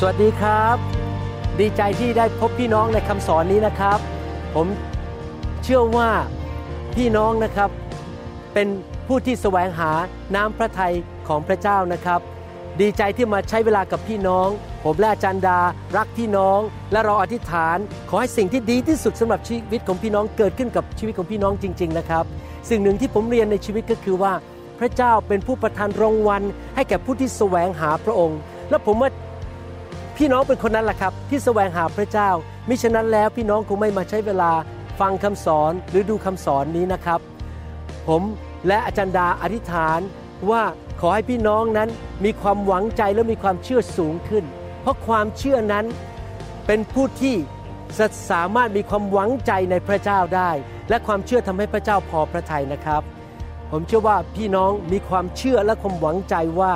สวัสดีครับ ดีใจที่ได้พบพี่น้องในคำสอนนี้นะครับ ผมเชื่อว่าพี่น้องนะครับ เป็นผู้ที่แสวงหาน้ำพระทัยของพระเจ้านะครับ ดีใจที่มาใช้เวลากับพี่น้อง ผมและอาจารย์ดารักพี่น้อง และเราอธิษฐาน ขอให้สิ่งที่ดีที่สุดสำหรับชีวิตของพี่น้องเกิดขึ้นกับชีวิตของพี่น้องจริง ๆ นะครับ สิ่งหนึ่งที่ผมเรียนในชีวิตก็คือว่า พระเจ้าเป็นผู้ประทานรางวัลให้แก่ผู้ที่แสวงหาพระองค์ และผมว่า พี่น้องเป็นคนนั้นแหละครับที่แสวงหาพระเจ้า มิฉะนั้นแล้วพี่น้องคงไม่มาใช้เวลาฟังคำสอนหรือดูคำสอนนี้นะครับ ผมและอาจารย์ดาอธิษฐานว่าขอให้พี่น้องนั้นมีความหวังใจและมีความเชื่อสูงขึ้น เพราะความเชื่อนั้นเป็นผู้ที่สามารถมีความหวังใจในพระเจ้าได้ และความเชื่อทำให้พระเจ้าพอพระทัยนะครับ ผมเชื่อว่าพี่น้องมีความเชื่อและความหวังใจว่า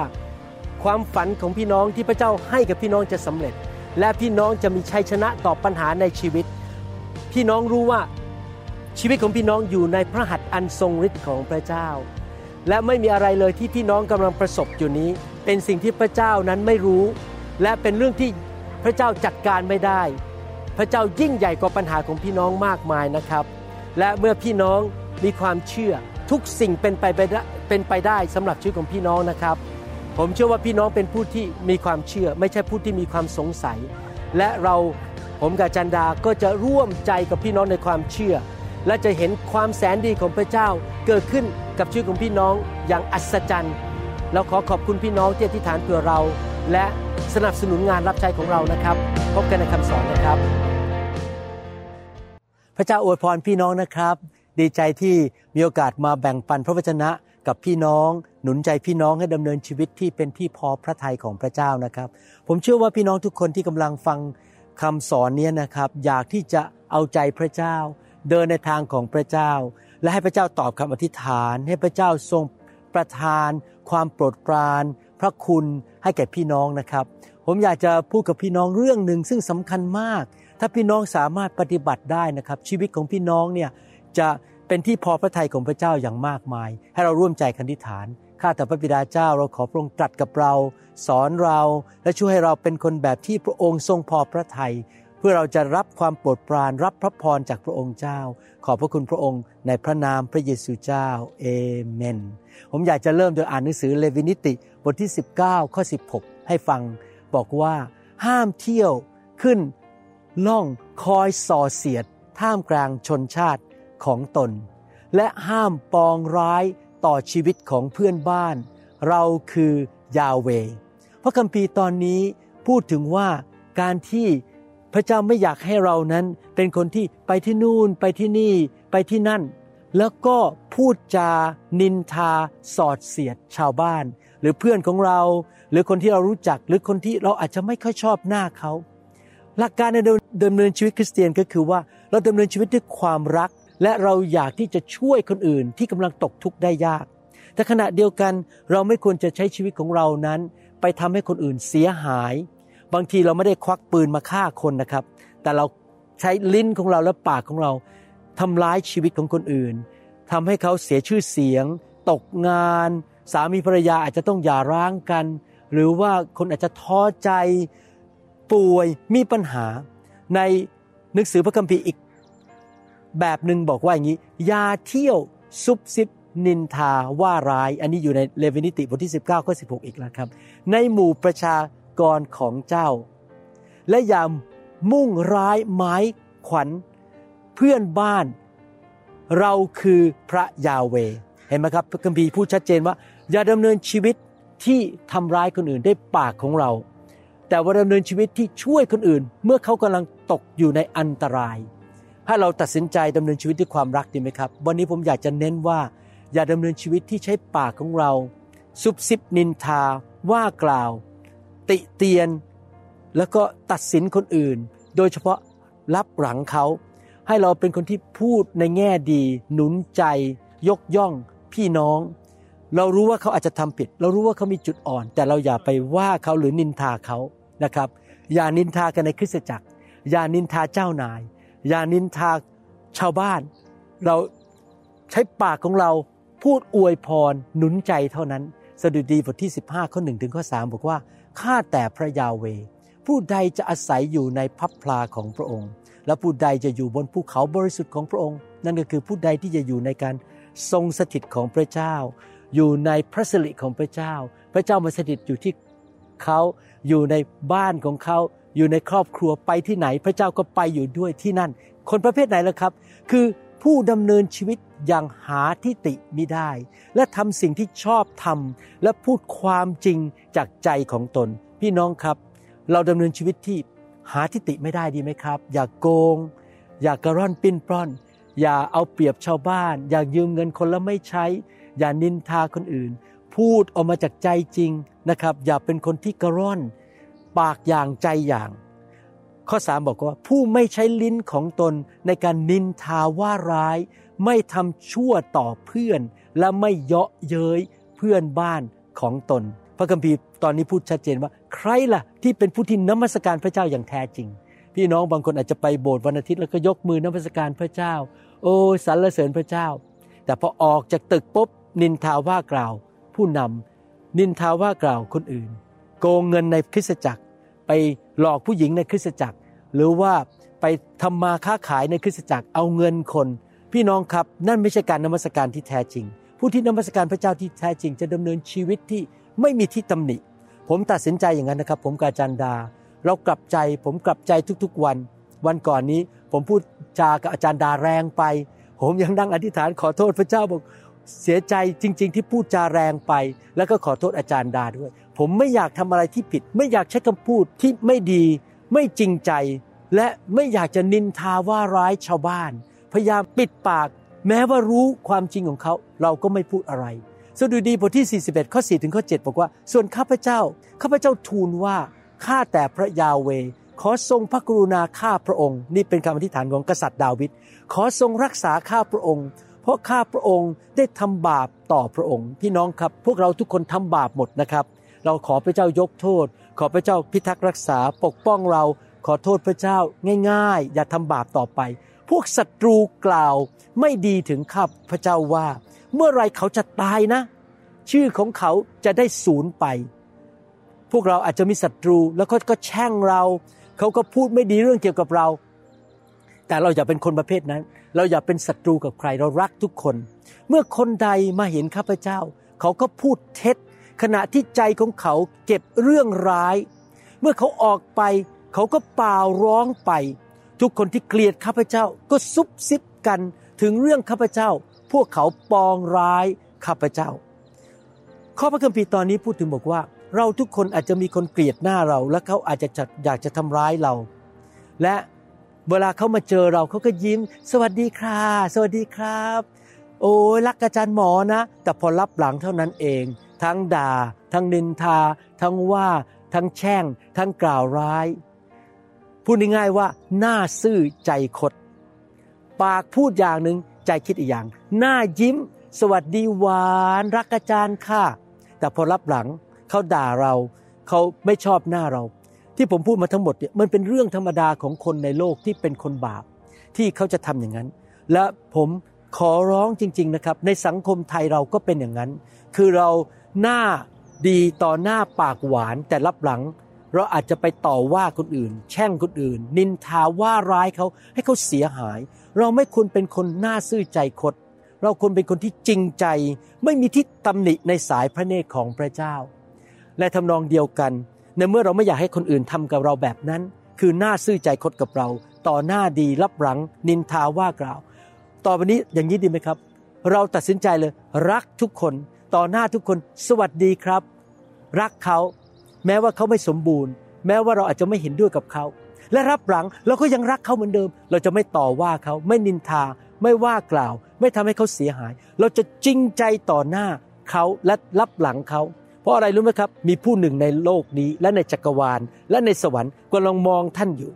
ความฝันของพี่น้องที่พระเจ้าให้กับพี่น้องจะสำเร็จ และพี่น้องจะมีชัยชนะต่อปัญหาในชีวิต พี่น้องรู้ว่าชีวิตของพี่น้องอยู่ในพระหัตถ์อันทรงฤทธิ์ของพระเจ้า และไม่มีอะไรเลยที่พี่น้องกำลังประสบอยู่นี้ เป็นสิ่งที่พระเจ้านั้นไม่รู้ และเป็นเรื่องที่พระเจ้าจัดการไม่ได้ พระเจ้ายิ่งใหญ่กว่าปัญหาของพี่น้องมากมายนะครับ และเมื่อพี่น้องมีความเชื่อทุกสิ่งเป็นไปได้เป็นไปได้สำหรับชีวิตของพี่น้องนะครับ ผมเชื่อว่าพี่น้องเป็นผู้ที่มีความเชื่อ ไม่ใช่ผู้ที่มีความสงสัย และเราผมกับจันดาก็จะร่วมใจกับพี่น้องในความเชื่อ และจะเห็นความแสนดีของพระเจ้าเกิดขึ้นกับชีวิตของพี่น้องอย่างอัศจรรย์เราขอขอบคุณพี่น้องที่อธิษฐานเผื่อเรา และสนับสนุนงานรับใช้ของเรานะครับ พบกันในคำสอนนะครับ พระเจ้าอวยพรพี่น้องนะครับ ดีใจที่มีโอกาสมาแบ่งปันพระวจนะกับพี่น้อง หนุนใจพี่น้องให้ดำเนินชีวิตที่เป็นที่พอพระทัยของพระเจ้านะครับ ผมเชื่อว่าพี่น้องทุกคนที่กำลังฟังคำสอนนี้นะครับ อยากที่จะเอาใจพระเจ้า เดินในทางของพระเจ้า และให้พระเจ้าตอบคำอธิษฐาน ให้พระเจ้าทรงประทาน ความโปรดปราน พระคุณให้แก่พี่น้องนะครับ ผมอยากจะพูดกับพี่น้องเรื่องหนึ่งซึ่งสำคัญมาก ถ้าพี่น้องสามารถปฏิบัติได้นะครับ ชีวิตของพี่น้องเนี่ยจะเป็นที่พอพระทัยของพระเจ้าอย่างมากมาย ให้เราร่วมใจกันอธิษฐาน ข้าแต่พระบิดาเจ้าเราขอพระองค์ตรัสกับเรา สอนเราและช่วยให้เราเป็นคนแบบที่พระองค์ทรงพอพระทัยเพื่อเราจะรับความโปรดปรานรับพระพรจากพระองค์เจ้า ขอบพระคุณพระองค์ในพระนามพระเยซูเจ้าเอเมน ผมอยากจะเริ่มโดยอ่านหนังสือเลวินิติบทที่ 19 ข้อ 16 ให้ฟัง บอกว่า ห้ามเที่ยวขึ้นล่องคอยส่อเสียด ท่ามกลางชนชาติของตน และห้ามปองร้าย ต่อชีวิตของเพื่อนบ้าน เราคือยาเวพระคัมภีร์ตอนนี้พูดถึงว่าการที่พระเจ้าไม่อยากให้เรานั้นเป็นคนที่ไปที่นู่นไปที่นี่ไปที่นั่น แล้วก็พูดจา นินทา สอดเสียดชาวบ้าน หรือเพื่อนของเรา หรือคนที่เรารู้จักหรือคนที่เราอาจจะไม่ค่อยชอบหน้าเขา หลักการในดำเนินชีวิตคริสเตียนก็คือว่าเราดำเนินชีวิตด้วยความรัก และเราอยากที่จะช่วยคนอื่นที่กำลังตกทุกข์ได้ยาก แต่ขณะเดียวกันเราไม่ควรจะใช้ชีวิตของเรานั้น ไปทำให้คนอื่นเสียหาย บางทีเราไม่ได้ควักปืนมาฆ่าคนนะครับ แต่เราใช้ลิ้นของเราและปากของเราทำร้ายชีวิตของคนอื่นทำให้เขาเสียชื่อเสียง ตกงาน สามีภรรยาอาจจะต้องหย่าร้างกัน หรือว่าคนอาจจะท้อใจป่วยมีปัญหา ในหนังสือพระคัมภีร์อีก แบบหนึ่งบอกว่าอย่างนี้ยาเที่ยวซุบซิบนินทาว่าร้าย อันนี้อยู่ในเลวินิติบทที่ 19ข้อ16อีกแล้วครับ ในหมู่ประชากรของเจ้า และอย่ามุ่งร้ายไม้ขวัญ เพื่อนบ้าน เราคือพระยาเว เห็นไหมครับพระคัมภีร์พูดชัดเจนว่า อย่าดำเนินชีวิตที่ทำร้ายคนอื่นได้ปากของเรา แต่ว่าดำเนินชีวิตที่ช่วยคนอื่น เมื่อเขากำลังตกอยู่ในอันตราย ถ้าเราตัดสินใจดำเนินชีวิตด้วยความรักดีไหมครับ วันนี้ผมอยากจะเน้นว่า อย่าดำเนินชีวิตที่ใช้ปากของเรา ซุบซิบนินทา ว่ากล่าว ติเตียน แล้วก็ตัดสินคนอื่น โดยเฉพาะรับหลังเขา ให้เราเป็นคนที่พูดในแง่ดี หนุนใจ ยกย่อง พี่น้อง เรารู้ว่าเขาอาจจะทำผิด เรารู้ว่าเขามีจุดอ่อน แต่เราอย่าไปว่าเขาหรือนินทาเขานะครับ อย่านินทากันในคริสตจักร อย่านินทาเจ้านาย อย่านินทาชาวบ้าน เราใช้ปากของเราพูดอวยพรหนุนใจเท่านั้น สดุดีบทที่ 15 ข้อ1ถึงข้อ3บอกว่า ข้าแต่พระยาเว ผู้ใดจะอาศัยอยู่ในพับพลาของพระองค์ และผู้ใดจะอยู่บนภูเขาบริสุทธิ์ของพระองค์ นั่นก็คือผู้ใดที่จะอยู่ในการทรงสถิตของพระเจ้า อยู่ในพระสิริของพระเจ้า พระเจ้ามาสถิตอยู่ที่เขาอยู่ในบ้านของเขา อยู่ในครอบครัวไปที่ไหนพระเจ้าก็ไปอยู่ด้วยที่นั่น คนประเภทไหนล่ะครับ คือผู้ดำเนินชีวิตอย่างหาทิฏฐิมิได้ และทำสิ่งที่ชอบทำและพูดความจริงจากใจของตน พี่น้องครับ เราดำเนินชีวิตที่หาทิฏฐิไม่ได้ดีไหมครับ อย่ากโกง อย่ากกระร่อนปิ้นปล้อน อย่าเอาเปรียบชาวบ้าน อย่ายืมเงินคนแล้วไม่ใช้ อย่านินทาคนอื่น พูดออกมาจากใจจริงนะครับ อย่าเป็นคนที่กระร่อน ปากอย่างใจอย่าง ข้อสามบอกว่าผู้ไม่ใช้ลิ้นของตนในการนินทาว่าร้าย ไม่ทำชั่วต่อเพื่อน และไม่เยาะเย้ยเพื่อนบ้านของตน พระคัมภีร์ตอนนี้พูดชัดเจนว่า ใครล่ะที่เป็นผู้ที่นมัสการพระเจ้าอย่างแท้จริง พี่น้องบางคนอาจจะไปโบสถ์วันอาทิตย์แล้วก็ยกมือนมัสการพระเจ้า โอ้สรรเสริญพระเจ้า แต่พอออกจากตึกปุ๊บนินทาว่ากล่าว ผู้นำนินทาว่ากล่าวคนอื่น โกงเงินในคริสตจักร ไปหลอกผู้หญิงในคริสตจักร หรือว่าไปทำมาค้าขายในคริสตจักรเอาเงินคน พี่น้องครับนั่นไม่ใช่การนมัสการที่แท้จริง ผู้ที่นมัสการพระเจ้าที่แท้จริง จะดำเนินชีวิตที่ไม่มีที่ตำหนิ ผมตัดสินใจอย่างนั้นนะครับ ผมกาจันดา เรากลับใจผมกลับใจทุกๆวัน วันก่อนนี้ผมพูดจากับอาจารย์ดาแรงไป ผมยังนั่งอธิษฐานขอโทษพระเจ้าบอกเสียใจจริง ๆ ที่พูดจาแรงไป แล้วก็ขอโทษอาจารย์ดาด้วย ผมไม่อยากทำอะไรที่ผิด ไม่อยากใช้คำพูดที่ไม่ดี ไม่จริงใจ และไม่อยากจะนินทาว่าร้ายชาวบ้าน พยายามปิดปาก แม้ว่ารู้ความจริงของเขา เราก็ไม่พูดอะไรสดุดีบทที่ 41 ข้อ 4 ถึงข้อ 7 บอกว่า ส่วนข้าพเจ้า ข้าพเจ้าทูลว่า ข้าแต่พระยาเว ขอทรงพระกรุณาข้าพระองค์ นี่เป็นคำอธิษฐานของกษัตริย์ดาวิด ขอทรงรักษาข้าพระองค์ เพราะข้าพระองค์ได้ทำบาปต่อพระองค์ พี่น้องครับ พวกเราทุกคนทำบาปหมดนะครับ เราขอพระเจ้ายกโทษ ขอพระเจ้าพิทักษ์รักษาปกป้องเราขอโทษพระเจ้าง่าย ๆ อย่าทำบาปต่อไป พวกศัตรูกล่าวไม่ดีถึงข้าพระเจ้าว่า เมื่อไรเขาจะตายนะ ชื่อของเขาจะได้สูญไป พวกเราอาจจะมีศัตรูแล้วก็ก็แช่งเรา เขาก็พูดไม่ดีเรื่องเกี่ยวกับเรา แต่เราอย่าเป็นคนประเภทนั้น เราอย่าเป็นศัตรูกับใครเรารักทุกคน เมื่อคนใดมาเห็นข้าพเจ้า เขาก็พูดเท็จ ขณะที่ใจของเขาเก็บเรื่องร้าย เมื่อเขาออกไป เขาก็เปล่าร้องไป ทุกคนที่เกลียดข้าพเจ้าก็ซุบซิบกันถึงเรื่องข้าพเจ้า พวกเขาปองร้ายข้าพเจ้า ข้อพระคัมภีร์ตอนนี้พูดถึงบอกว่า เราทุกคนอาจจะมีคนเกลียดหน้าเรา และเขาอาจจะอยากจะทำร้ายเรา และเวลาเขามาเจอเราเขาก็ยิ้ม สวัสดีค่ะ สวัสดีครับ โอ้ยรักอาจารย์หมอนะ แต่พอรับหลังเท่านั้นเอง ทั้งด่า ทั้งนินทา ทั้งว่า ทั้งแช่ง ทั้งกล่าวร้าย พูดง่ายๆว่า หน้าซื่อใจคด ปากพูดอย่างหนึ่งใจคิดอีกอย่าง หน้ายิ้ม สวัสดีหวานรักอาจารย์ค่ะ แต่พอรับหลังเขาด่าเราเขาไม่ชอบหน้าเรา ที่ผมพูดมาทั้งหมดเนี่ยมันเป็นเรื่องธรรมดาของคนในโลกที่เป็นคนบาป ที่เขาจะทำอย่างนั้น และผมขอร้องจริง ๆนะครับ ในสังคมไทยเราก็เป็นอย่างนั้น คือเรา หน้าดีต่อหน้าปากหวานแต่รับหลัง เราอาจจะไปต่อว่าคนอื่น แช่งคนอื่น นินทาว่าร้ายเขาให้เขาเสียหาย เราไม่ควรเป็นคนหน้าซื่อใจคด เราควรเป็นคนที่จริงใจ ไม่มีที่ตำหนิในสายพระเนตรของพระเจ้า และทำนองเดียวกันในเมื่อเราไม่อยากให้คนอื่นทำกับเราแบบนั้น คือหน้าซื่อใจคดกับเรา ต่อหน้าดีรับหลัง นินทาว่ากล่าว ต่อไปนี้อย่างนี้ดีไหมครับ เราตัดสินใจเลยรักทุกคน ต่อหน้าทุกคนสวัสดีครับ รักเขา แม้ว่าเขาไม่สมบูรณ์ แม้ว่าเราอาจจะไม่เห็นด้วยกับเขา และรับหลังเราก็ยังรักเขาเหมือนเดิม เราจะไม่ต่อว่าเขาไม่นินทา ไม่ว่ากล่าว ไม่ทำให้เขาเสียหาย เราจะจริงใจต่อหน้าเขาและรับหลังเขาเพราะอะไรรู้ไหมครับ มีผู้หนึ่งในโลกนี้และในจักรวาล และในสวรรค์กำลังมองท่านอยู่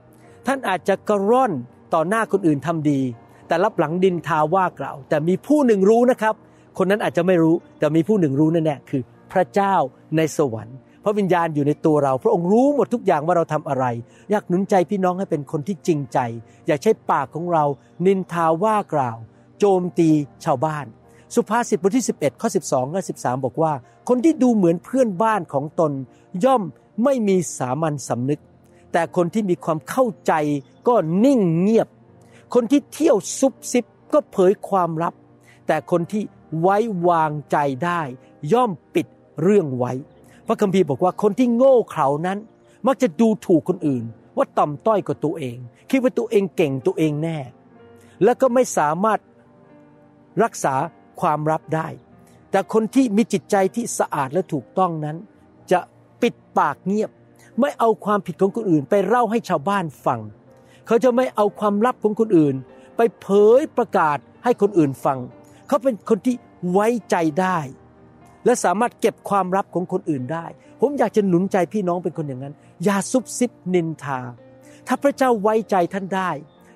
ท่านอาจจะกระร่อนต่อหน้าคนอื่นทำดี แต่รับหลังดินทาว่ากล่าว แต่มีผู้หนึ่งรู้นะครับ คนนั้นอาจจะไม่รู้แต่มีผู้หนึ่งรู้แน่ๆคือพระเจ้าในสวรรค์พระวิญญาณอยู่ในตัวเรา พระองค์รู้หมดทุกอย่างว่าเราทำอะไร อยากหนุนใจพี่น้องให้เป็นคนที่จริงใจ อย่าใช้ปากของเรา นินทาว่ากล่าว โจมตีชาวบ้าน สุภาษิตบทที่ 11ข้อ12และ13 บอกว่า คนที่ดูเหมือนเพื่อนบ้านของตน ย่อมไม่มีสามัญสำนึก แต่คนที่มีความเข้าใจก็นิ่งเงียบ คนที่เที่ยวซุบซิบก็เผยความลับ แต่คนที่ ไว้วางใจได้ ย่อมปิดเรื่องไว้ พระคัมภีร์บอกว่าคนที่โง่เขลานั้น มักจะดูถูกคนอื่น ว่าต่ำต้อยกว่าตัวเอง คิดว่าตัวเองเก่งตัวเองแน่ แล้วก็ไม่สามารถรักษาความลับได้ แต่คนที่มีจิตใจที่สะอาดและถูกต้องนั้น จะปิดปากเงียบ ไม่เอาความผิดของคนอื่น ไปเล่าให้ชาวบ้านฟัง เขาจะไม่เอาความลับของคนอื่น ไปเผยประกาศให้คนอื่นฟัง เขาเป็นคนที่ไว้ใจได้ และสามารถเก็บความลับของคนอื่นได้ ผมอยากจะหนุนใจพี่น้องเป็นคนอย่างนั้น อย่าซุบซิบนินทา ถ้าพระเจ้าไว้ใจท่านได้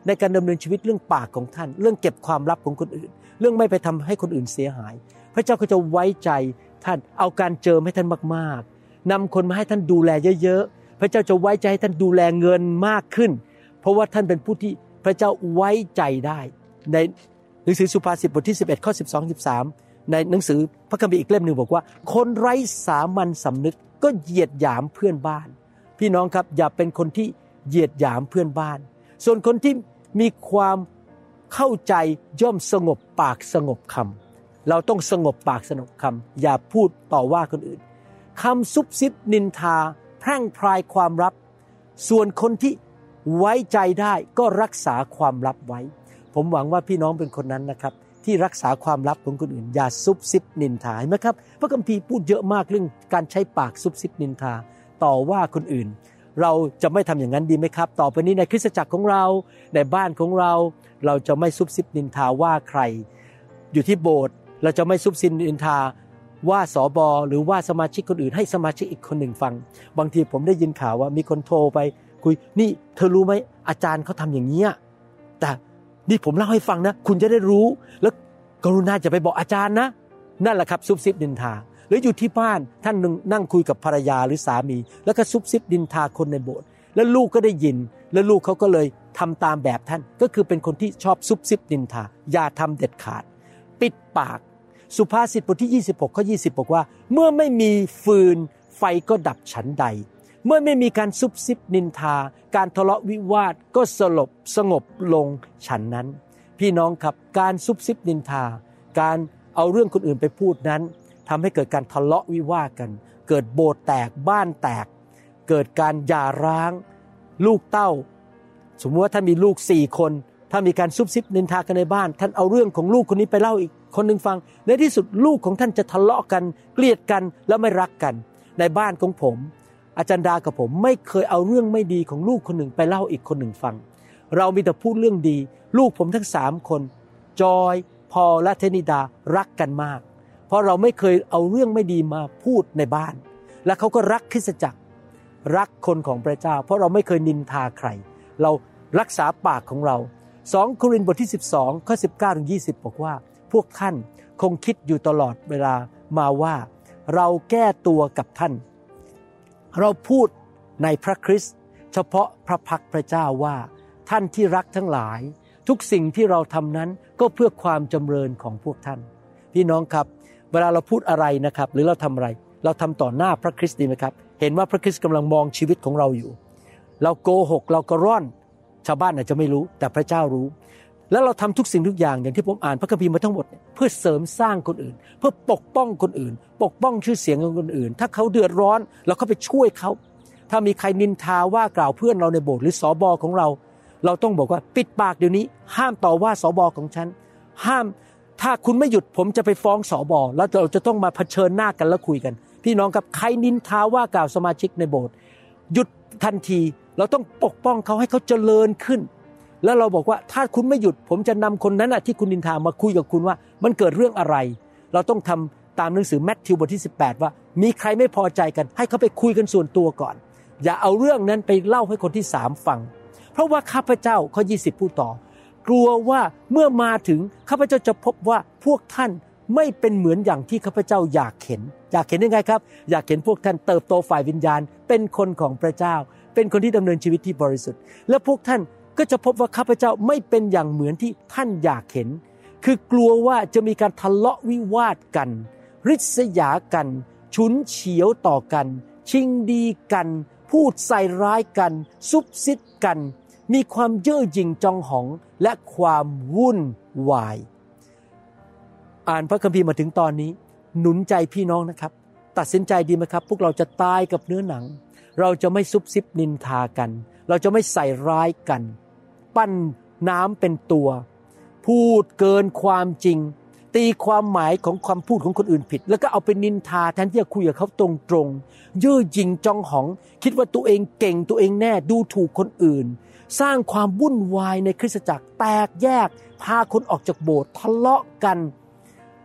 ในการดำเนินชีวิตเรื่องปากของท่าน เรื่องเก็บความลับของคนอื่น เรื่องไม่ไปทำให้คนอื่นเสียหาย พระเจ้าก็จะไว้ใจท่านเอาการเจิมให้ท่านมากๆนำคนมาให้ท่านดูแลเยอะๆ พระเจ้าจะไว้ใจให้ท่านดูแลเงินมากขึ้น เพราะว่าท่านเป็นผู้ที่พระเจ้าไว้ใจได้ใน นังสือสุภาษิตบทที่ 11 ข้อ 12 13 ในหนังสือพระคัมภีร์อีกเล่มหนึ่งบอกว่า คนไร้สามัญสำนึกก็เหยียดหยามเพื่อนบ้าน พี่น้องครับอย่าเป็นคนที่เหยียดหยามเพื่อนบ้าน ส่วนคนที่มีความเข้าใจย่อมสงบปากสงบคำเราต้องสงบปากสงบคำอย่าพูดต่อว่าคนอื่นคำซุบซิบนินทาแพร่งพรายความลับ ส่วนคนที่ไว้ใจได้ก็รักษาความลับไว้ ผมหวังว่าพี่น้องเป็นคนนั้นนะครับ ที่รักษาความลับของคนอื่น อย่าซุบซิบนินทาเห็นไหมครับพระคัมภีร์พูดเยอะมากเรื่องการใช้ปากซุบซิบนินทา ต่อว่าคนอื่น เราจะไม่ทำอย่างนั้นดีไหมครับ ต่อไปนี้ในคริสตจักรของเราในบ้านของเรา เราจะไม่ซุบซิบนินทาว่าใคร อยู่ที่โบสถ์เราจะไม่ซุบซิบนินทาว่าสอบอหรือว่าสมาชิกคนอื่นให้สมาชิกอีกคนหนึ่งฟัง บางทีผมได้ยินข่าวว่ามีคนโทรไปคุยนี่เธอรู้ไหมอาจารย์เขาทำอย่างเงี้ยแต่ นี่ผมเล่าให้ฟังนะ คุณจะได้รู้ แล้วกรุณาจะไปบอกอาจารย์นะ นั่นแหละครับซุบซิบดินทา หรืออยู่ที่บ้านท่านนึงนั่งคุยกับภรรยาหรือสามี แล้วก็ซุบซิบดินทาคนในโบสถ์แล้วลูกก็ได้ยิน แล้วลูกเขาก็เลยทำตามแบบท่าน ก็คือเป็นคนที่ชอบซุบซิบดินทา อย่าทำเด็ดขาด ปิดปาก สุภาษิตบทที่ 26ข้อ20 บอกว่า เมื่อไม่มีฟืนไฟก็ดับฉันใด เมื่อไม่มีการซุบซิบนินทา การทะเลาะวิวาทก็สลบสงบลงฉันนั้น พี่น้องครับการซุบซิบนินทา การเอาเรื่องคนอื่นไปพูดนั้นทำให้เกิดการทะเลาะวิวาทกัน เกิดโบสถ์แตกบ้านแตก เกิดการหย่าร้าง ลูกเต้า สมมติว่าท่านมีลูกสี่คน ถ้ามีการซุบซิบนินทากันในบ้าน ท่านเอาเรื่องของลูกคนนี้ไปเล่าอีกคนหนึ่งฟัง ในที่สุดลูกของท่านจะทะเลาะกัน เกลียดกันแล้วไม่รักกัน ในบ้านของผม อาจารย์ดากับผมไม่เคยเอาเรื่องไม่ดีของลูกคนหนึ่งไปเล่าอีกคนหนึ่งฟัง เรามีแต่พูดเรื่องดี ลูกผมทั้งสามคน จอย พอและเทนิดารักกันมาก เพราะเราไม่เคยเอาเรื่องไม่ดีมาพูดในบ้าน และเขาก็รักคริสตจักร รักคนของพระเจ้า เพราะเราไม่เคยนินทาใคร เรารักษาปากของเราสองโครินธ์บทที่ 12ข้อ19ถึง20 บอกว่า พวกท่านคงคิดอยู่ตลอดเวลามาว่า เราแก้ตัวกับท่าน เราพูดในพระคริสต์เฉพาะพระพักพระเจ้าว่าท่านที่รักทั้งหลาย ทุกสิ่งที่เราทำนั้นก็เพื่อความจำเริญของพวกท่าน พี่น้องครับ เวลาเราพูดอะไรนะครับ หรือเราทำอะไร เราทำต่อหน้าพระคริสต์ดีไหมครับ เห็นว่าพระคริสต์กำลังมองชีวิตของเราอยู่ เราโกหกเราก็ร่อน ชาวบ้านอาจจะไม่รู้ แต่พระเจ้ารู้ แล้วเราทำทุกสิ่งทุกอย่างอย่างที่ผมอ่านพระคัมภีร์มาทั้งหมดเพื่อเสริมสร้างคนอื่น เพื่อปกป้องคนอื่น ปกป้องชื่อเสียงของคนอื่น ถ้าเขาเดือดร้อนเราก็ไปช่วยเขาถ้ามีใครนินทาว่ากล่าวเพื่อนเราในโบสถ์หรือสอบอของเรา เราต้องบอกว่าปิดปากเดี๋ยวนี้ ห้ามต่อว่าสอบอของฉัน ห้ามถ้าคุณไม่หยุดผมจะไปฟ้องสอบอแล้วเราจะต้องมาเผชิญหน้ากันแล้วคุยกัน พี่น้องครับใครนินทาว่ากล่าวสมาชิกในโบสถ์หยุดทันทีเราต้องปกป้องเขาให้เขาเจริญขึ้น แล้วเราบอกว่าถ้าคุณไม่หยุด ผมจะนำคนนั้นที่คุณนินทามาคุยกับคุณว่า มันเกิดเรื่องอะไร เราต้องทำตามหนังสือแมทธิวบทที่ 18 ว่า มีใครไม่พอใจกัน ให้เขาไปคุยกันส่วนตัวก่อน อย่าเอาเรื่องนั้นไปเล่าให้คนที่สามฟัง เพราะว่าข้าพเจ้าข้อ 20 พูดต่อ กลัวว่าเมื่อมาถึงข้าพเจ้าจะพบว่าพวกท่านไม่เป็นเหมือนอย่างที่ข้าพเจ้าอยากเห็น อยากเห็นยังไงครับ อยากเห็นพวกท่านเติบโตฝ่ายวิญญาณ เป็นคนของพระเจ้า เป็นคนที่ดำเนินชีวิตที่บริสุทธิ์ และพวกท่าน ก็จะพบว่าข้าพเจ้าไม่เป็นอย่างเหมือนที่ท่านอยากเห็น คือกลัวว่าจะมีการทะเลาะวิวาทกัน ริษยากัน ฉุนเฉียวต่อกัน ชิงดีกัน พูดใส่ร้ายกัน ซุบซิดกัน มีความเย่อหยิ่งจองหองและความวุ่นวาย อ่านพระคัมภีร์มาถึงตอนนี้ หนุนใจพี่น้องนะครับ ตัดสินใจดีไหมครับ พวกเราจะตายกับเนื้อหนัง เราจะไม่ซุบซิบนินทากันเราจะไม่ใส่ร้ายกัน ปั้นน้ำเป็นตัว พูดเกินความจริง ตีความหมายของความพูดของคนอื่นผิด แล้วก็เอาไปนินทาแทนที่จะคุยกับเขาตรงๆเย่อหยิ่งจองหอง คิดว่าตัวเองเก่งตัวเองแน่ดูถูกคนอื่น สร้างความวุ่นวายในคริสตจักรแตกแยก พาคนออกจากโบสถ์ทะเลาะกัน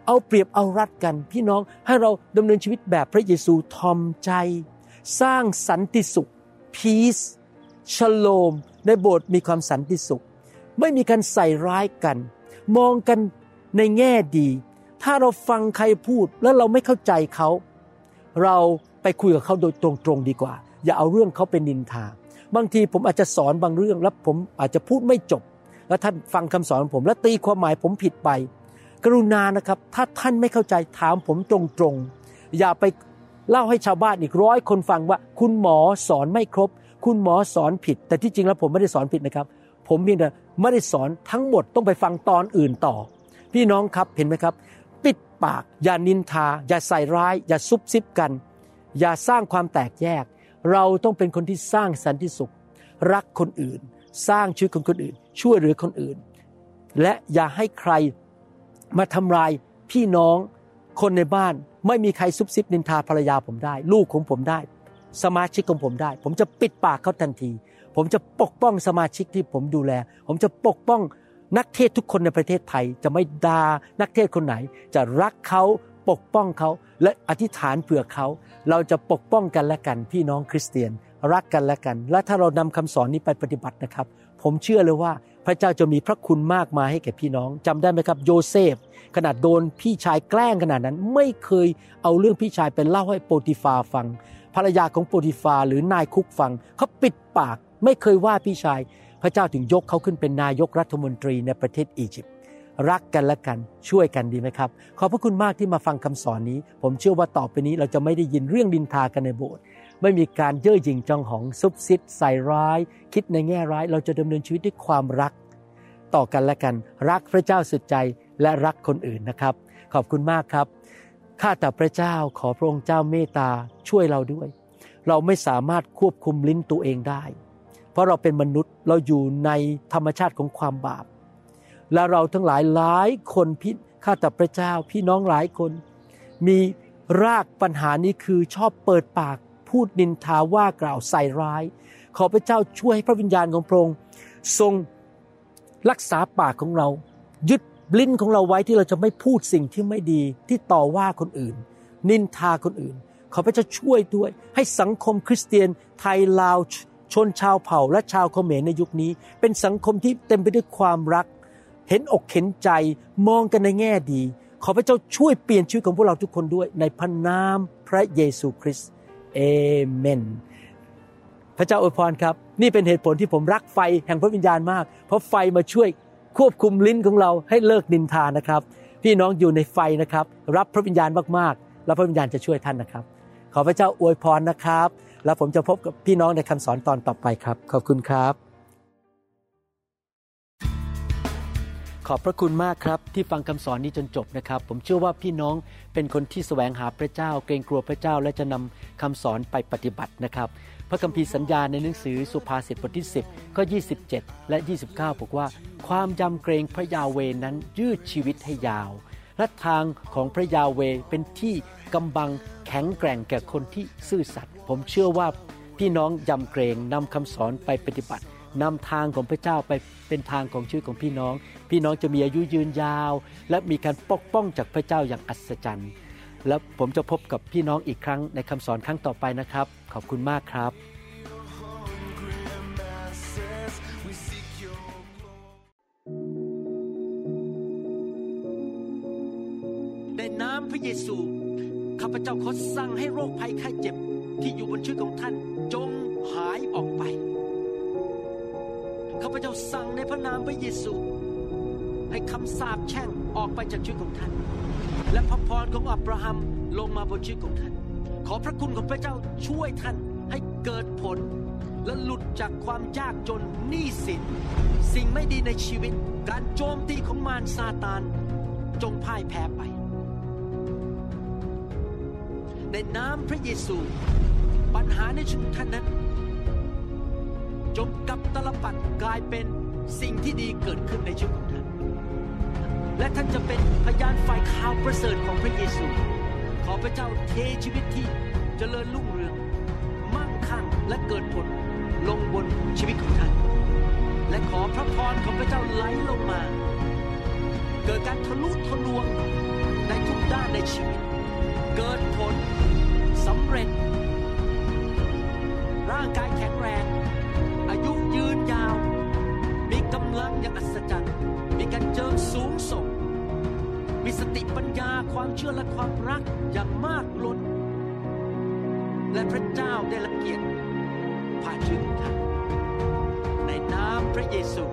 เอาเปรียบเอารัดกัน พี่น้องให้เราดำเนินชีวิตแบบพระเยซูทอมใจ สร้างสันติสุข peace ชโลม ในโบสถ์มีความสันติสุข ไม่มีการใส่ร้ายกัน มองกันในแง่ดี ถ้าเราฟังใครพูดแล้วเราไม่เข้าใจเขา เราไปคุยกับเขาโดยตรงๆดีกว่า อย่าเอาเรื่องเขาเป็นนินทา บางทีผมอาจจะสอนบางเรื่องแล้วผมอาจจะพูดไม่จบ แล้วท่านฟังคำสอนของผมแล้วตีความหมายผมผิดไป กรุณานะครับ ถ้าท่านไม่เข้าใจถามผมตรงๆอย่าไปเล่าให้ชาวบ้านอีกร้อยคนฟังว่า คุณหมอสอนไม่ครบ คุณหมอสอนผิด แต่ที่จริงแล้วผมไม่ได้สอนผิดนะครับ ผมเพียงแต่ไม่ได้สอนทั้งหมดต้องไปฟังตอนอื่นต่อ พี่น้องครับเห็นไหมครับ ปิดปาก อย่านินทา อย่าใส่ร้าย อย่าซุบซิบกัน อย่าสร้างความแตกแยก เราต้องเป็นคนที่สร้างสันติสุข รักคนอื่น สร้างชีวิตของคนอื่น ช่วยเหลือคนอื่น และอย่าให้ใครมาทำลายพี่น้องคนในบ้านไม่มีใครซุบซิบนินทาภรรยาผมได้ ลูกของผมได้ สมาชิกของผมได้ ผมจะปิดปากเขาทันที ผมจะปกป้องสมาชิกที่ผมดูแล ผมจะปกป้องนักเทศทุกคนในประเทศไทย จะไม่ดา่านักเทศคนไหน จะรักเขาปกป้องเขาและอธิษฐานเผื่อเขา เราจะปกป้องกันและกัน พี่น้องคริสเตียน รักกันและกัน และถ้าเรานำคำสอนนี้ไปปฏิบัตินะครับ ผมเชื่อเลยว่า พระเจ้าจะมีพระคุณมากมายให้แก่พี่น้องจำได้ไหมครับ โยเซฟ ขนาดโดนพี่ชายแกล้งขนาดนั้น ไม่เคยเอาเรื่องพี่ชายเป็นเล่าให้โปรติฟาฟัง ภรรยาของโปรติฟาหรือนายคุกฟังเขาปิดปากไม่เคยว่าพี่ชาย พระเจ้าถึงยกเขาขึ้นเป็นนายกรัฐมนตรีในประเทศอียิปต์รักกันและกันช่วยกันดีไหมครับ ขอบพระคุณมากที่มาฟังคำสอนนี้ ผมเชื่อว่าต่อไปนี้เราจะไม่ได้ยินเรื่องดินทากันในโบสถ์ ไม่มีการเย่อหยิ่งจองหองซุบซิดใส่ร้าย คิดในแง่ร้าย เราจะดำเนินชีวิตด้วยความรัก ต่อกันและกัน รักพระเจ้าสุดใจและรักคนอื่นนะครับ ขอบคุณมากครับ ข้าแต่พระเจ้าขอพระองค์เจ้าเมตตาช่วยเราด้วย เราไม่สามารถควบคุมลิ้นตัวเองได้ เพราะเราเป็นมนุษย์เราอยู่ในธรรมชาติของความบาป และเราทั้งหลายหลายคนพิข้าแต่พระเจ้าพี่น้องหลายคน มีรากปัญหานี้คือชอบเปิดปาก พูดนินทาว่ากล่าวใส่ร้าย ขอพระเจ้าช่วยให้พระวิญญาณของพระองค์ทรงรักษาปากของเรา ยึดลิ้นของเราไว้ที่เราจะไม่พูดสิ่งที่ไม่ดีที่ต่อว่าคนอื่น นินทาคนอื่น ขอพระเจ้าช่วยด้วย ให้สังคมคริสเตียนไทยลาวชนชาวเผ่าและชาวเขมรในยุคนี้ เป็นสังคมที่เต็มไปด้วยความรัก เห็นอกเห็นใจมองกันในแง่ดี ขอพระเจ้าช่วยเปลี่ยนชีวิตของพวกเราทุกคนด้วยในพระนามพระเยซูคริสต์ เอเมน พระเจ้าอวยพรครับ นี่เป็นเหตุผลที่ผมรักไฟแห่งพระวิญญาณมาก เพราะไฟมาช่วยควบคุมลิ้นของเราให้เลิกนินทานะครับ พี่น้องอยู่ในไฟนะครับ รับพระวิญญาณมากๆ แล้วพระวิญญาณจะช่วยท่านนะครับ ขอพระเจ้าอวยพรนะครับ แล้วผมจะพบกับพี่น้องในคำสอนตอนต่อไปครับ ขอบคุณครับ ขอบพระคุณมากครับที่ฟังคำสอนนี้จนจบนะครับ ผมเชื่อว่าพี่น้องเป็นคนที่แสวงหาพระเจ้า เกรงกลัวพระเจ้าและจะนำคำสอนไปปฏิบัตินะครับ พระคัมภีร์สัญญาในหนังสือสุภาษิตบทที่ 10ก็27 และ 29 บอกว่า ความยำเกรงพระยาเวนั้นยืดชีวิตให้ยาว และทางของพระยาเวเป็นที่กำบังแข็งแกร่งแก่คนที่ซื่อสัตย์ผมเชื่อว่าพี่น้องยำเกรงนำคำสอนไปปฏิบัติ นำทางของพระเจ้าไปเป็นทางของชีวิตของพี่น้อง พี่น้องจะมีอายุยืนยาว และมีการปกป้องจากพระเจ้าอย่างอัศจรรย์ แล้วผมจะพบกับพี่น้องอีกครั้งในคำสอนครั้งต่อไปนะครับ ขอบคุณมากครับ ในน้ำพระเยซูข้าพเจ้าขอสั่งให้โรคภัยไข้เจ็บที่อยู่บนชีวิตของท่านจงหายออกไป ข้าพเจ้าสั่งในพระนามพระเยซู ให้คำสาปแช่งออกไปจากชีวิตของท่าน และพระพรของอับราฮัมลงมาบนชีวิตของท่าน ขอพระคุณของพระเจ้าช่วยท่านให้เกิดผล และหลุดจากความยากจนหนี้สิน สิ่งไม่ดีในชีวิต การโจมตีของมารซาตานจงพ่ายแพ้ไป ในน้ำพระเยซู ปัญหาในชีวิตท่านนั้น จงกับตลปัดกลายเป็นสิ่งที่ดีเกิดขึ้นในชีวิตของท่าน และท่านจะเป็นพยานฝ่ายข่าวประเสริฐของพระเยซู ขอพระเจ้าเทชีวิตที่เจริญรุ่งเรือง มั่งคั่งและเกิดผลลงบนชีวิตของท่าน และขอพระพรของพระเจ้าไหลลงมา เกิดการทะลุทะลวงในทุกด้านในชีวิต เกิดผลสำเร็จ ร่างกายแข็งแรง ยุยืนยาว มีกำลังอย่างอัศจรรย์ มีการเจิมสูงส่ง มีสติปัญญาความเชื่อและความรักอย่างมากล้น และพระเจ้าได้ละเกียรติผ่านชีวิตขอท่านในนามพระเยซู